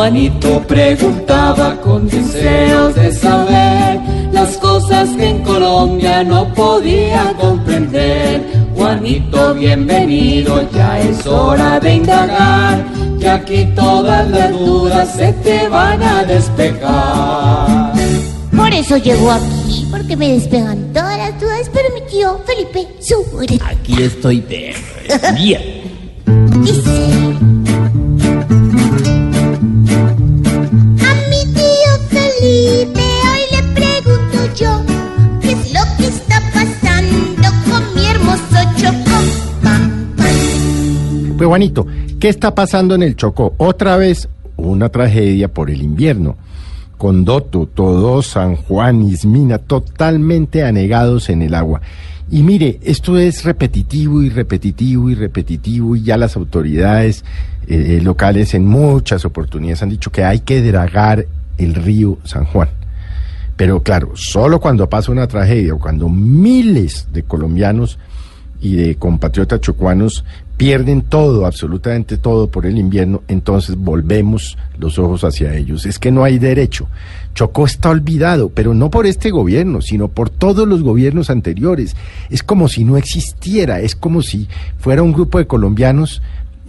Juanito preguntaba con deseos de saber las cosas que en Colombia no podía comprender. Juanito, bienvenido, ya es hora de indagar, que aquí todas las dudas se te van a despejar. Por eso llegó aquí, porque me despegan todas las dudas, pero mi tío Felipe sufre. Aquí estoy de. Dice. A mi tío Felipe hoy le pregunto yo, ¿qué es lo que está pasando con mi hermoso Chocó? Pam, pam. Pues Juanito, ¿qué está pasando en el Chocó? Otra vez una tragedia por el invierno. Condoto, Todo, San Juan, Ismina, totalmente anegados en el agua. Y mire, esto es repetitivo y repetitivo y repetitivo y ya las autoridades eh, locales en muchas oportunidades han dicho que hay que dragar el río San Juan. Pero claro, solo cuando pasa una tragedia o cuando miles de colombianos y de compatriotas chocuanos pierden todo, absolutamente todo por el invierno, entonces volvemos los ojos hacia ellos. Es que no hay derecho. Chocó está olvidado, pero no por este gobierno, sino por todos los gobiernos anteriores. Es como si no existiera, es como si fuera un grupo de colombianos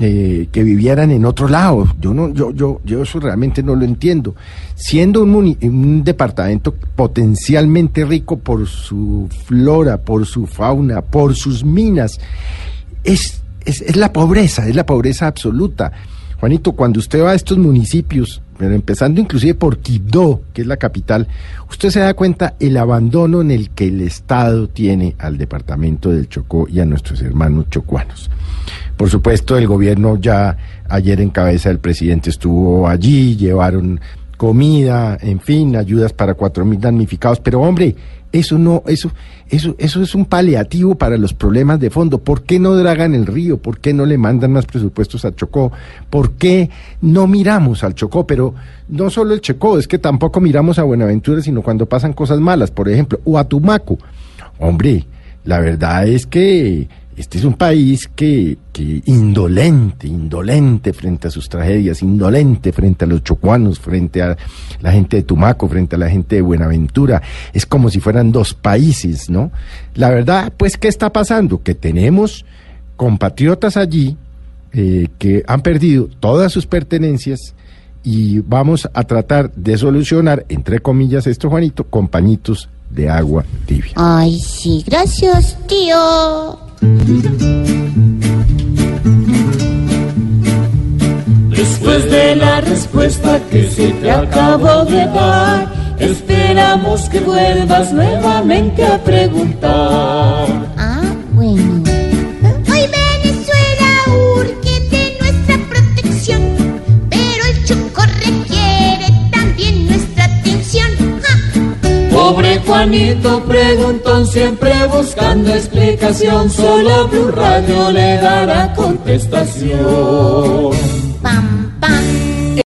eh, que vivieran en otro lado. Yo no, yo, yo, yo eso realmente no lo entiendo. Siendo un, departamento potencialmente rico por su flora, por su fauna, por sus minas, es, es, es la pobreza, es la pobreza absoluta. Juanito, cuando usted va a estos municipios, pero empezando inclusive por Quibdó, que es la capital, usted se da cuenta el abandono en el que el Estado tiene al departamento del Chocó y a nuestros hermanos chocuanos. Por supuesto, el gobierno ya ayer en cabeza del presidente estuvo allí, llevaron comida, en fin, ayudas para cuatro mil damnificados, pero hombre, eso no, eso, eso, eso es un paliativo para los problemas de fondo. ¿Por qué no dragan el río? ¿Por qué no le mandan más presupuestos al Chocó? ¿Por qué no miramos al Chocó? Pero no solo el Chocó, es que tampoco miramos a Buenaventura, sino cuando pasan cosas malas, por ejemplo, o a Tumaco. Hombre, la verdad es que este es un país que, indolente, indolente frente a sus tragedias, indolente frente a los chocuanos, frente a la gente de Tumaco, frente a la gente de Buenaventura. Es como si fueran dos países, ¿no? La verdad, pues, ¿qué está pasando? Que tenemos compatriotas allí eh, que han perdido todas sus pertenencias y vamos a tratar de solucionar, entre comillas, esto, Juanito, con pañitos de agua tibia. Ay, sí, gracias, tío. Después de la respuesta que se te acabó de dar, esperamos que vuelvas nuevamente a preguntar. Juanito preguntón siempre buscando explicación, solo Blue Radio le dará contestación. Pam, pam.